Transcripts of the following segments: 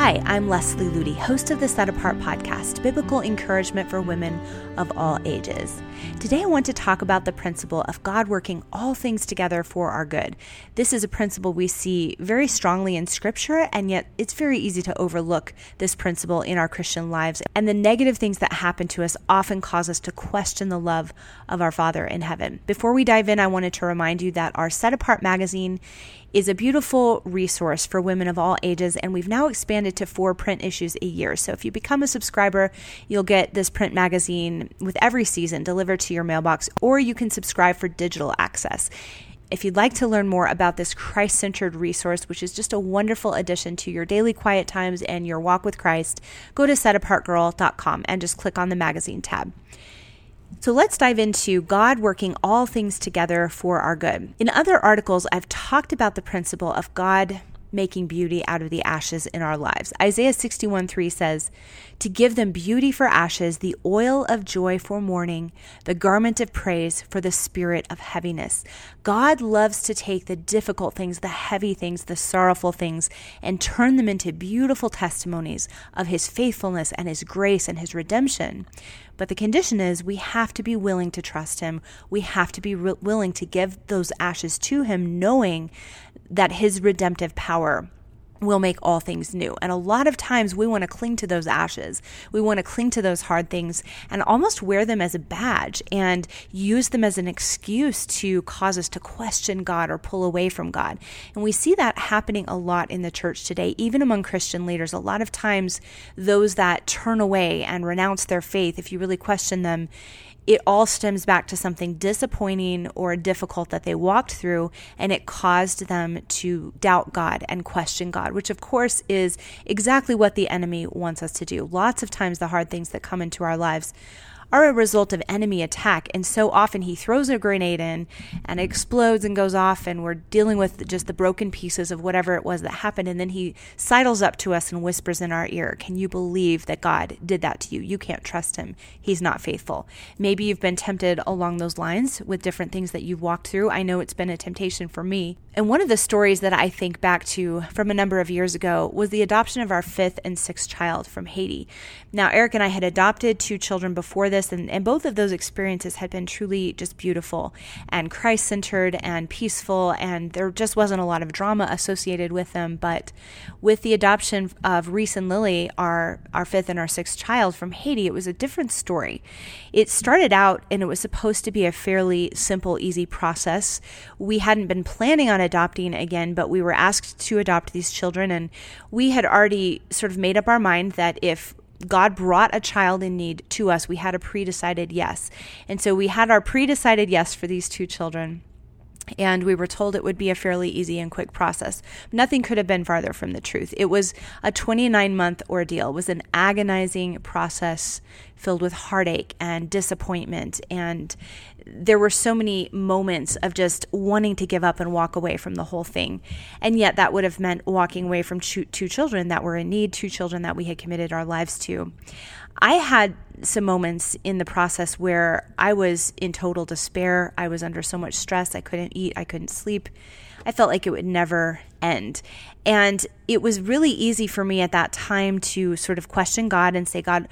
Hi, I'm Leslie Ludy, host of the Set Apart podcast, biblical encouragement for women of all ages. Today, I want to talk about the principle of God working all things together for our good. This is a principle we see very strongly in Scripture, and yet it's very easy to overlook this principle in our Christian lives. And the negative things that happen to us often cause us to question the love of our Father in heaven. Before we dive in, I wanted to remind you that our Set Apart magazine is a beautiful resource for women of all ages, and we've now expanded to four print issues a year. So if you become a subscriber, you'll get this print magazine with every season delivered to your mailbox, or you can subscribe for digital access. If you'd like to learn more about this Christ centered resource, which is just a wonderful addition to your daily quiet times and your walk with Christ, go to setapartgirl.com and just click on the magazine tab. So let's dive into God working all things together for our good. In other articles, I've talked about the principle of God making beauty out of the ashes in our lives. Isaiah 61 3 says, To give them beauty for ashes, the oil of joy for mourning, the garment of praise for the spirit of heaviness. God loves to take the difficult things, the heavy things, the sorrowful things, and turn them into beautiful testimonies of his faithfulness and his grace and his redemption. But the condition is we have to be willing to trust Him. We have to be re- willing to give those ashes to Him, knowing that His redemptive power will make all things new. And a lot of times we want to cling to those ashes. We want to cling to those hard things and almost wear them as a badge and use them as an excuse to cause us to question God or pull away from God. And we see that happening a lot in the church today, even among Christian leaders. A lot of times, those that turn away and renounce their faith, if you really question them, it all stems back to something disappointing or difficult that they walked through, and it caused them to doubt God and question God, which of course is exactly what the enemy wants us to do. Lots of times, the hard things that come into our lives are a result of enemy attack. And so often he throws a grenade in and it explodes and goes off, and we're dealing with just the broken pieces of whatever it was that happened. And then he sidles up to us and whispers in our ear, Can you believe that God did that to you? You can't trust him. He's not faithful. Maybe you've been tempted along those lines with different things that you've walked through. I know it's been a temptation for me. And one of the stories that I think back to from a number of years ago was the adoption of our fifth and sixth child from Haiti. Now, Eric and I had adopted two children before this, and, and both of those experiences had been truly just beautiful and Christ centered and peaceful, and there just wasn't a lot of drama associated with them. But with the adoption of Reese and Lily, our, our fifth and our sixth child from Haiti, it was a different story. It started out and it was supposed to be a fairly simple, easy process. We hadn't been planning on adopting again, but we were asked to adopt these children. And we had already sort of made up our mind that if God brought a child in need to us, we had a pre decided yes. And so we had our pre decided yes for these two children and we were told it would be a fairly easy and quick process. Nothing could have been farther from the truth. It was a 29 month ordeal. It was an agonizing process filled with heartache and disappointment and there were so many moments of just wanting to give up and walk away from the whole thing. And yet that would have meant walking away from two, two children that were in need, two children that we had committed our lives to. I had some moments in the process where I was in total despair. I was under so much stress. I couldn't eat. I couldn't sleep. I felt like it would never end. And it was really easy for me at that time to sort of question God and say, God,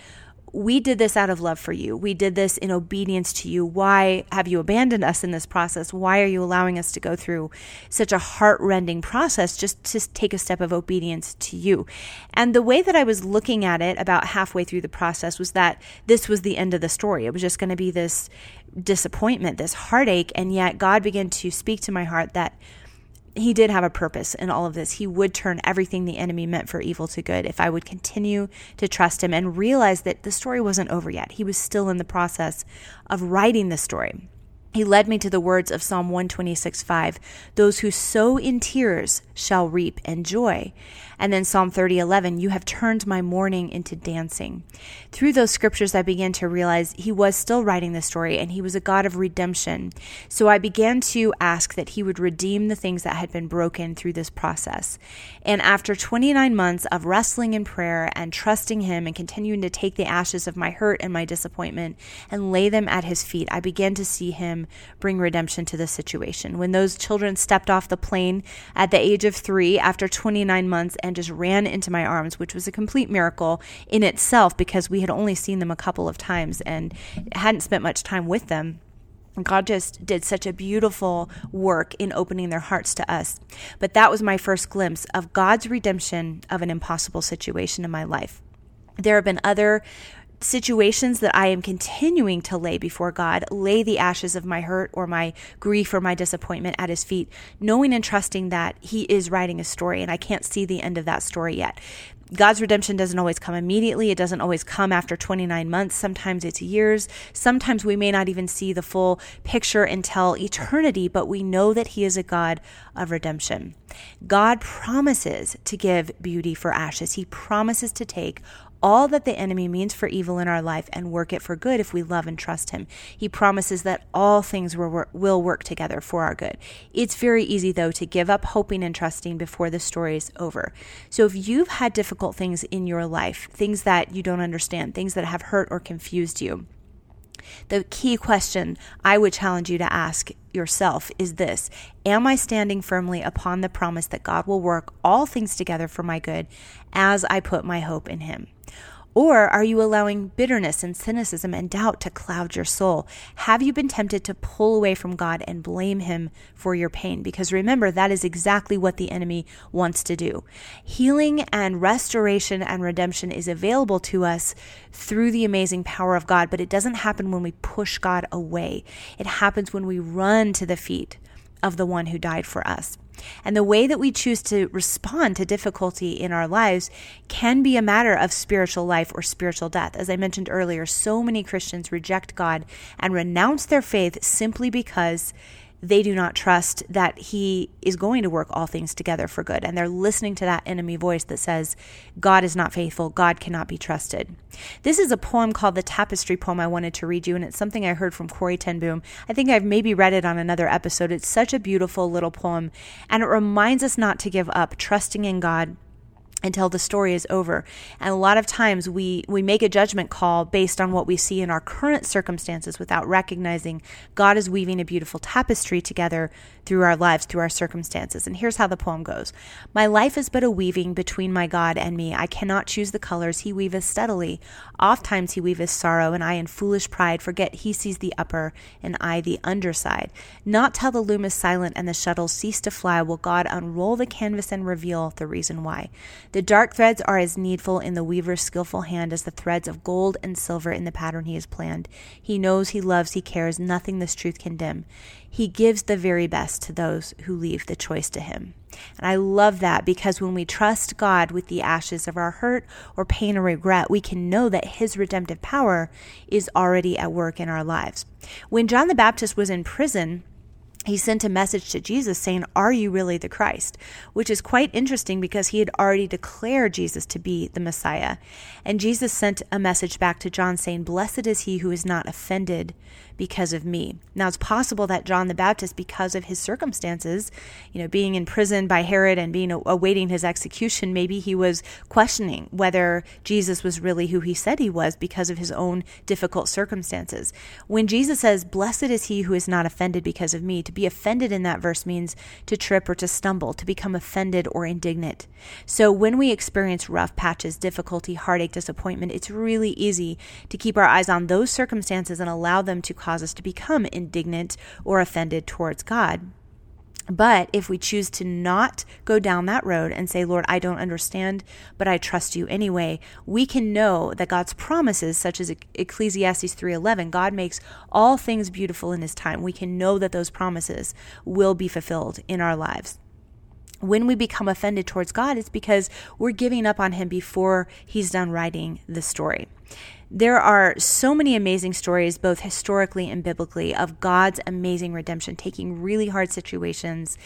we did this out of love for you. We did this in obedience to you. Why have you abandoned us in this process? Why are you allowing us to go through such a heart-rending process just to take a step of obedience to you? And the way that I was looking at it about halfway through the process was that this was the end of the story. It was just going to be this disappointment, this heartache. And yet God began to speak to my heart that he did have a purpose in all of this. He would turn everything the enemy meant for evil to good if I would continue to trust him and realize that the story wasn't over yet. He was still in the process of writing the story. He led me to the words of Psalm 126 5. Those who sow in tears shall reap in joy. And then Psalm 30 11, you have turned my mourning into dancing. Through those scriptures, I began to realize he was still writing the story and he was a God of redemption. So I began to ask that he would redeem the things that had been broken through this process. And after 29 months of wrestling in prayer and trusting him and continuing to take the ashes of my hurt and my disappointment and lay them at his feet, I began to see him bring redemption to the situation. When those children stepped off the plane at the age of three after 29 months and just ran into my arms, which was a complete miracle in itself because we had only seen them a couple of times and hadn't spent much time with them. God just did such a beautiful work in opening their hearts to us. But that was my first glimpse of God's redemption of an impossible situation in my life. There have been other situations that I am continuing to lay before God, lay the ashes of my hurt or my grief or my disappointment at His feet, knowing and trusting that He is writing a story and I can't see the end of that story yet. God's redemption doesn't always come immediately. It doesn't always come after 29 months. Sometimes it's years. Sometimes we may not even see the full picture until eternity, but we know that He is a God of redemption. God promises to give beauty for ashes. He promises to take all that the enemy means for evil in our life and work it for good if we love and trust him. He promises that all things will work together for our good. It's very easy, though, to give up hoping and trusting before the story is over. So if you've had difficult things in your life, things that you don't understand, things that have hurt or confused you, the key question I would challenge you to ask yourself is this Am I standing firmly upon the promise that God will work all things together for my good as I put my hope in Him? Or are you allowing bitterness and cynicism and doubt to cloud your soul? Have you been tempted to pull away from God and blame Him for your pain? Because remember, that is exactly what the enemy wants to do. Healing and restoration and redemption is available to us through the amazing power of God, but it doesn't happen when we push God away. It happens when we run to the feet of the one who died for us. And the way that we choose to respond to difficulty in our lives can be a matter of spiritual life or spiritual death. As I mentioned earlier, so many Christians reject God and renounce their faith simply because they do not trust that he is going to work all things together for good. And they're listening to that enemy voice that says, God is not faithful, God cannot be trusted. This is a poem called the Tapestry Poem I wanted to read you, and it's something I heard from Corrie ten Boom. I think I've maybe read it on another episode. It's such a beautiful little poem, and it reminds us not to give up, trusting in God until the story is over. And a lot of times we we make a judgment call based on what we see in our current circumstances without recognizing God is weaving a beautiful tapestry together through our lives, through our circumstances. And here's how the poem goes. My life is but a weaving between my God and me. I cannot choose the colors he weaveth steadily. Oft times he weaveth sorrow, and I in foolish pride forget he sees the upper and I the underside. Not till the loom is silent and the shuttles cease to fly will God unroll the canvas and reveal the reason why. The dark threads are as needful in the weaver's skillful hand as the threads of gold and silver in the pattern he has planned. He knows, he loves, he cares, nothing this truth can dim. He gives the very best to those who leave the choice to him. And I love that because when we trust God with the ashes of our hurt or pain or regret, we can know that his redemptive power is already at work in our lives. When John the Baptist was in prison, he sent a message to Jesus saying, Are you really the Christ? Which is quite interesting because he had already declared Jesus to be the Messiah. And Jesus sent a message back to John saying, Blessed is he who is not offended because of me. Now, it's possible that John the Baptist, because of his circumstances, you know, being in prison by Herod and being awaiting his execution, maybe he was questioning whether Jesus was really who he said he was because of his own difficult circumstances. When Jesus says, Blessed is he who is not offended because of me, to be offended in that verse means to trip or to stumble, to become offended or indignant. So when we experience rough patches, difficulty, heartache, disappointment, it's really easy to keep our eyes on those circumstances and allow them to cause us to become indignant or offended towards God. But if we choose to not go down that road and say, Lord, I don't understand, but I trust you anyway, we can know that God's promises, such as Ecclesiastes 3:11, God makes all things beautiful in his time. We can know that those promises will be fulfilled in our lives when we become offended towards God, it's because we're giving up on Him before He's done writing the story. There are so many amazing stories, both historically and biblically, of God's amazing redemption, taking really hard situations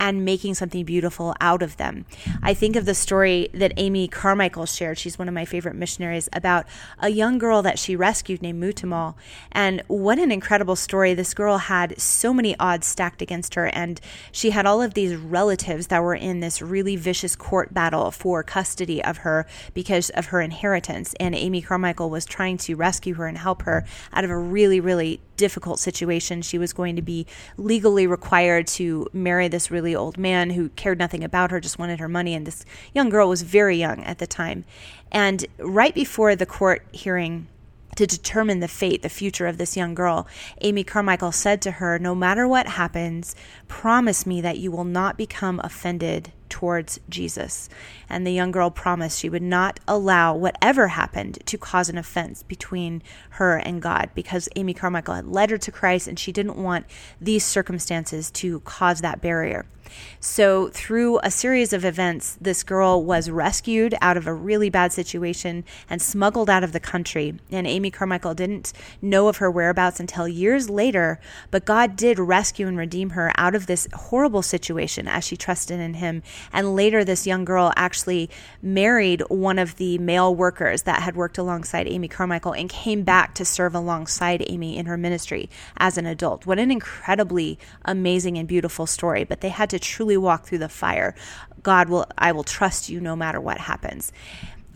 and making something beautiful out of them. I think of the story that Amy Carmichael shared. She's one of my favorite missionaries about a young girl that she rescued named Muttammal. And what an incredible story. This girl had so many odds stacked against her, and she had all of these relatives that were in this really vicious court battle for custody of her because of her inheritance. And Amy Carmichael Was trying to rescue her and help her out of a really, really difficult situation. She was going to be legally required to marry this really old man who cared nothing about her, just wanted her money. And this young girl was very young at the time. And right before the court hearing, to determine the fate, the future of this young girl, Amy Carmichael said to her, No matter what happens, promise me that you will not become offended towards Jesus. And the young girl promised she would not allow whatever happened to cause an offense between her and God because Amy Carmichael had led her to Christ and she didn't want these circumstances to cause that barrier. So, through a series of events, this girl was rescued out of a really bad situation and smuggled out of the country. And Amy Carmichael didn't know of her whereabouts until years later, but God did rescue and redeem her out of this horrible situation as she trusted in Him. And later, this young girl actually married one of the male workers that had worked alongside Amy Carmichael and came back to serve alongside Amy in her ministry as an adult. What an incredibly amazing and beautiful story. But they had to truly walk through the fire. God will, I will trust you no matter what happens.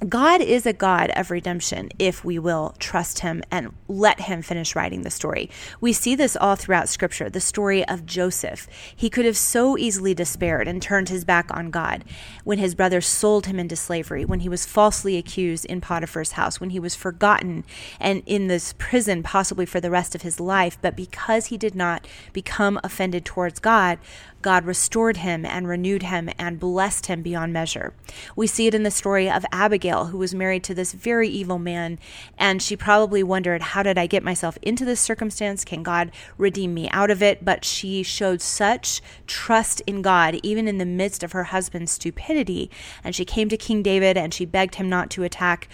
God is a God of redemption if we will trust Him and let Him finish writing the story. We see this all throughout Scripture the story of Joseph. He could have so easily despaired and turned his back on God when his brothers sold him into slavery, when he was falsely accused in Potiphar's house, when he was forgotten and in this prison possibly for the rest of his life. But because he did not become offended towards God, God restored him and renewed him and blessed him beyond measure. We see it in the story of Abigail, who was married to this very evil man, and she probably wondered, How did I get myself into this circumstance? Can God redeem me out of it? But she showed such trust in God, even in the midst of her husband's stupidity. And she came to King David and she begged him not to attack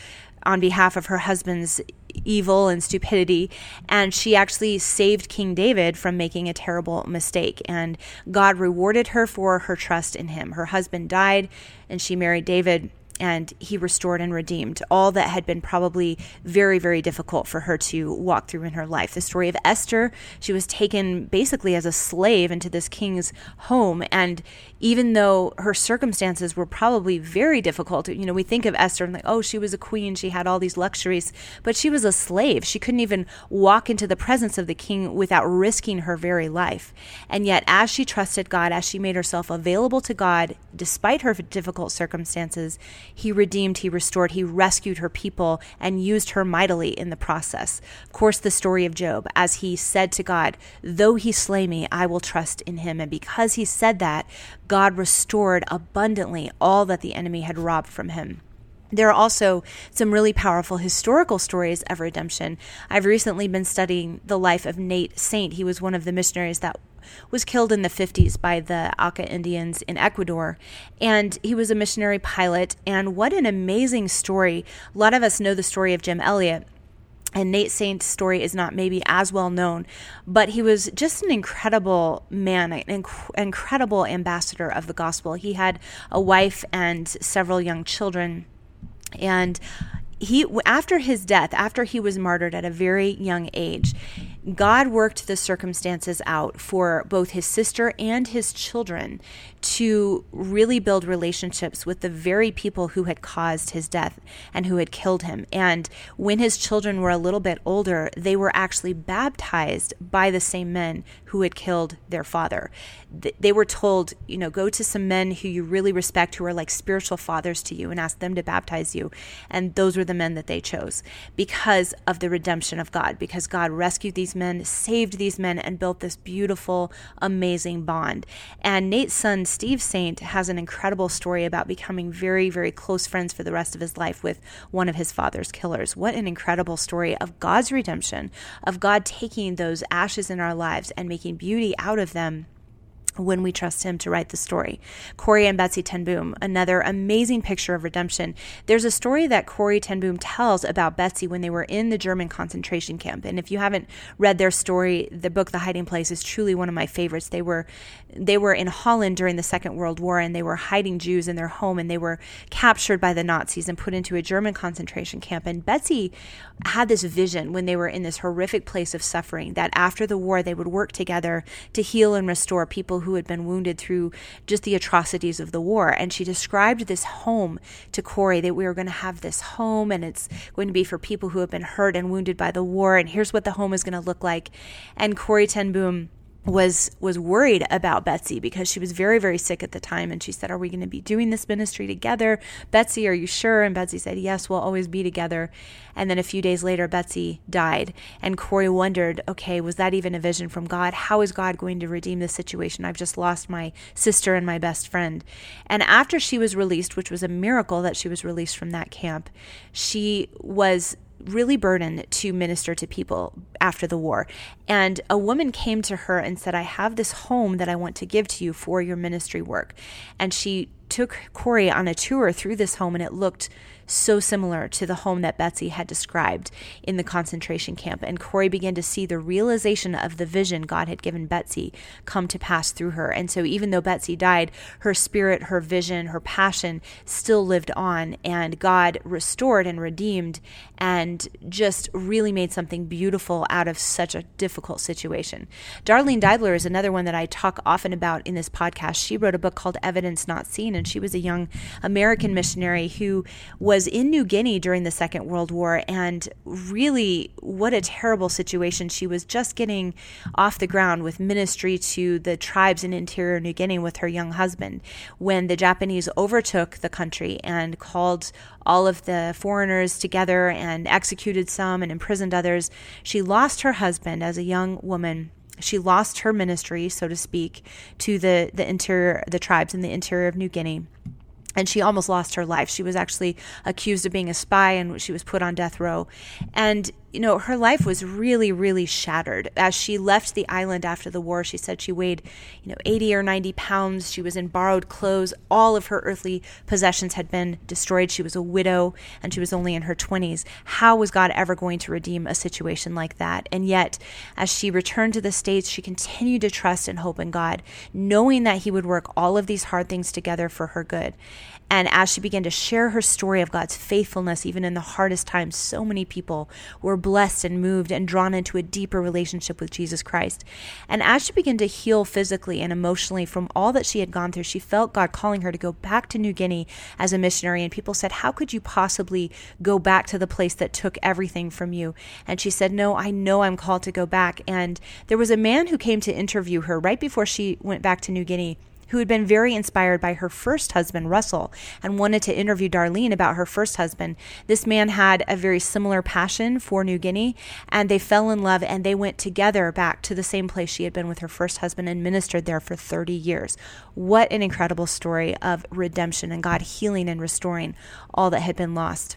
on behalf of her husband's evil and stupidity. And she actually saved King David from making a terrible mistake. And God rewarded her for her trust in him. Her husband died, and she married David and he restored and redeemed all that had been probably very, very difficult for her to walk through in her life. The story of Esther, she was taken basically as a slave into this king's home. And even though her circumstances were probably very difficult, you know, we think of Esther and like, oh, she was a queen, she had all these luxuries, but she was a slave. She couldn't even walk into the presence of the king without risking her very life. And yet, as she trusted God, as she made herself available to God, despite her difficult circumstances, he redeemed, he restored, he rescued her people and used her mightily in the process. Of course, the story of Job, as he said to God, Though he slay me, I will trust in him. And because he said that, God restored abundantly all that the enemy had robbed from him. There are also some really powerful historical stories of redemption. I've recently been studying the life of Nate Saint. He was one of the missionaries that was killed in the 50s by the Auca Indians in Ecuador. And he was a missionary pilot. And what an amazing story. A lot of us know the story of Jim Elliot. And Nate Saint's story is not maybe as well known, but he was just an incredible man, an inc- incredible ambassador of the gospel. He had a wife and several young children. And he after his death after he was martyred at a very young age God worked the circumstances out for both his sister and his children to really build relationships with the very people who had caused his death and who had killed him. And when his children were a little bit older, they were actually baptized by the same men who had killed their father. They were told, you know, go to some men who you really respect, who are like spiritual fathers to you, and ask them to baptize you. And those were the men that they chose because of the redemption of God, because God rescued these men, saved these men, and built this beautiful, amazing bond. And Nate's son, Steve Saint, has an incredible story about becoming very, very close friends for the rest of his life with one of his father's killers. What an incredible story of God's redemption, of God taking those ashes in our lives and making beauty out of them when we trust him to write the story. Corrie and Betsy ten Boom, another amazing picture of redemption. There's a story that Corrie ten Boom tells about Betsy when they were in the German concentration camp. And if you haven't read their story, the book The Hiding Place is truly one of my favorites. They were they were in Holland during the Second World War and they were hiding Jews in their home and they were captured by the Nazis and put into a German concentration camp. And Betsy had this vision when they were in this horrific place of suffering that after the war they would work together to heal and restore people people who had been wounded through just the atrocities of the war. And she described this home to Corrie that we were going to have this home and it's going to be for people who have been hurt and wounded by the war. And here's what the home is going to look like. And Corrie ten Boom was was worried about Betsy because she was very very sick at the time. And she said are we going to be doing this ministry together? Betsy are you sure? And Betsy said yes we'll always be together. And then a few days later Betsy died. And Corrie wondered okay was that even a vision from God? How is God going to redeem this situation? I've just lost my sister and my best friend. And after she was released which was a miracle that she was released from that camp she was really burdened to minister to people after the war. And a woman came to her and said, I have this home that I want to give to you for your ministry work. And she took Corrie on a tour through this home, and it looked so similar to the home that Betsy had described in the concentration camp. And Corrie began to see the realization of the vision God had given Betsy come to pass through her. And so, even though Betsy died, her spirit, her vision, her passion still lived on, and God restored and redeemed and just really made something beautiful out of such a difficult situation. Darlene Deibler is another one that I talk often about in this podcast. She wrote a book called Evidence Not Seen, and she was a young American missionary who was was in New Guinea during the Second World War, and really, what a terrible situation. She was just getting off the ground with ministry to the tribes in interior New Guinea with her young husband when the Japanese overtook the country and called all of the foreigners together and executed some and imprisoned others. She lost her husband as a young woman she lost her ministry, so to speak, to the, the interior, the tribes in the interior of New Guinea and she almost lost her life. She was actually accused of being a spy and she was put on death row. And you know, her life was really, really shattered. As she left the island after the war, she said she weighed, you know, 80 or 90 pounds. She was in borrowed clothes. All of her earthly possessions had been destroyed. She was a widow and she was only in her 20s. How was God ever going to redeem a situation like that? And yet, as she returned to the States, she continued to trust and hope in God, knowing that He would work all of these hard things together for her good. And as she began to share her story of God's faithfulness, even in the hardest times, so many people were blessed and moved and drawn into a deeper relationship with Jesus Christ. And as she began to heal physically and emotionally from all that she had gone through, she felt God calling her to go back to New Guinea as a missionary. And people said, How could you possibly go back to the place that took everything from you? And she said, No, I know I'm called to go back. And there was a man who came to interview her right before she went back to New Guinea who had been very inspired by her first husband, Russell, and wanted to interview Darlene about her first husband. This man had a very similar passion for New Guinea, and they fell in love and they went together back to the same place she had been with her first husband and ministered there for 30 years. What an incredible story of redemption and God healing and restoring all that had been lost.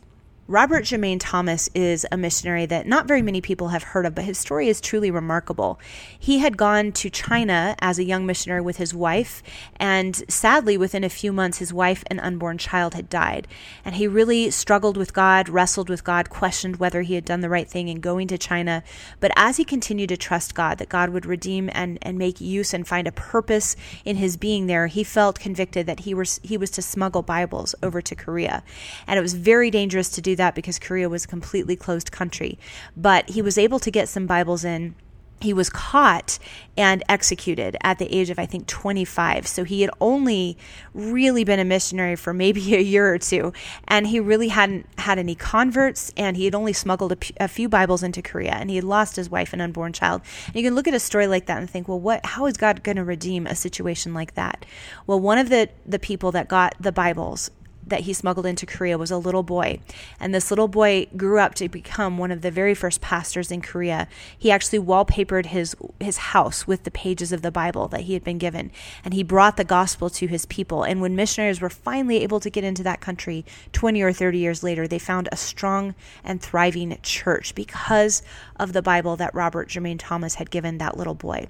Robert Jermain Thomas is a missionary that not very many people have heard of, but his story is truly remarkable. He had gone to China as a young missionary with his wife, and sadly, within a few months, his wife and unborn child had died. And he really struggled with God, wrestled with God, questioned whether he had done the right thing in going to China. But as he continued to trust God, that God would redeem and, and make use and find a purpose in his being there, he felt convicted that he was, he was to smuggle Bibles over to Korea. And it was very dangerous to do that because Korea was a completely closed country. But he was able to get some Bibles in he was caught and executed at the age of, I think, 25. So he had only really been a missionary for maybe a year or two. And he really hadn't had any converts. And he had only smuggled a, p- a few Bibles into Korea. And he had lost his wife and unborn child. And you can look at a story like that and think, well, what, how is God going to redeem a situation like that? Well, one of the, the people that got the Bibles that he smuggled into Korea was a little boy. And this little boy grew up to become one of the very first pastors in Korea. He actually wallpapered his his house with the pages of the Bible that he had been given. And he brought the gospel to his people. And when missionaries were finally able to get into that country 20 or 30 years later, they found a strong and thriving church because of the Bible that Robert Jermain Thomas had given that little boy.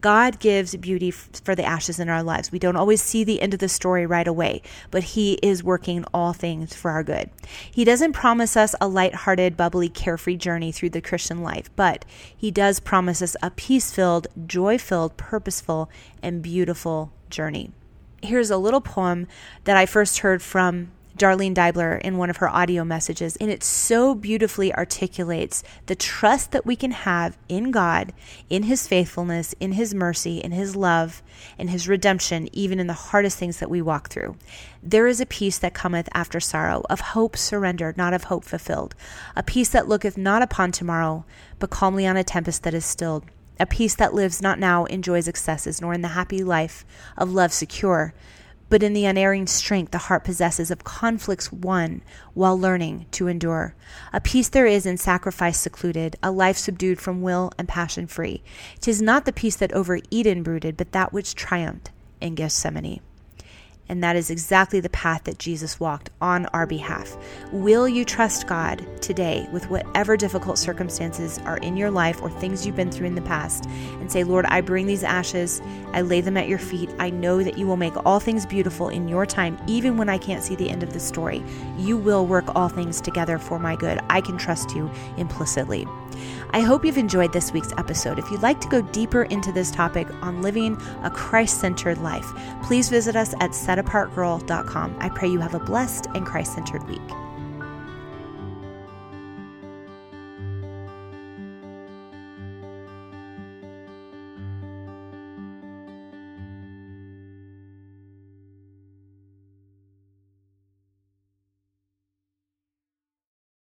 God gives beauty for the ashes in our lives. We don't always see the end of the story right away, but He is working all things for our good. He doesn't promise us a light-hearted, bubbly, carefree journey through the Christian life, but He does promise us a peace filled, joy filled, purposeful, and beautiful journey. Here's a little poem that I first heard from Darlene Deibler in one of her audio messages, and it so beautifully articulates the trust that we can have in God, in His faithfulness, in His mercy, in His love, in His redemption, even in the hardest things that we walk through. There is a peace that cometh after sorrow, of hope surrendered, not of hope fulfilled, a peace that looketh not upon tomorrow, but calmly on a tempest that is stilled a peace that lives not now in joy's excesses, nor in the happy life of love secure, but in the unerring strength the heart possesses of conflicts won while learning to endure. A peace there is in sacrifice secluded, a life subdued from will and passion free. Tis not the peace that over Eden brooded, but that which triumphed in Gethsemane. And that is exactly the path that Jesus walked on our behalf. Will you trust God today with whatever difficult circumstances are in your life or things you've been through in the past and say, Lord, I bring these ashes, I lay them at your feet. I know that you will make all things beautiful in your time, even when I can't see the end of the story. You will work all things together for my good. I can trust you implicitly. I hope you've enjoyed this week's episode. If you'd like to go deeper into this topic on living a Christ centered life, please visit us at setapartgirl.com. I pray you have a blessed and Christ centered week.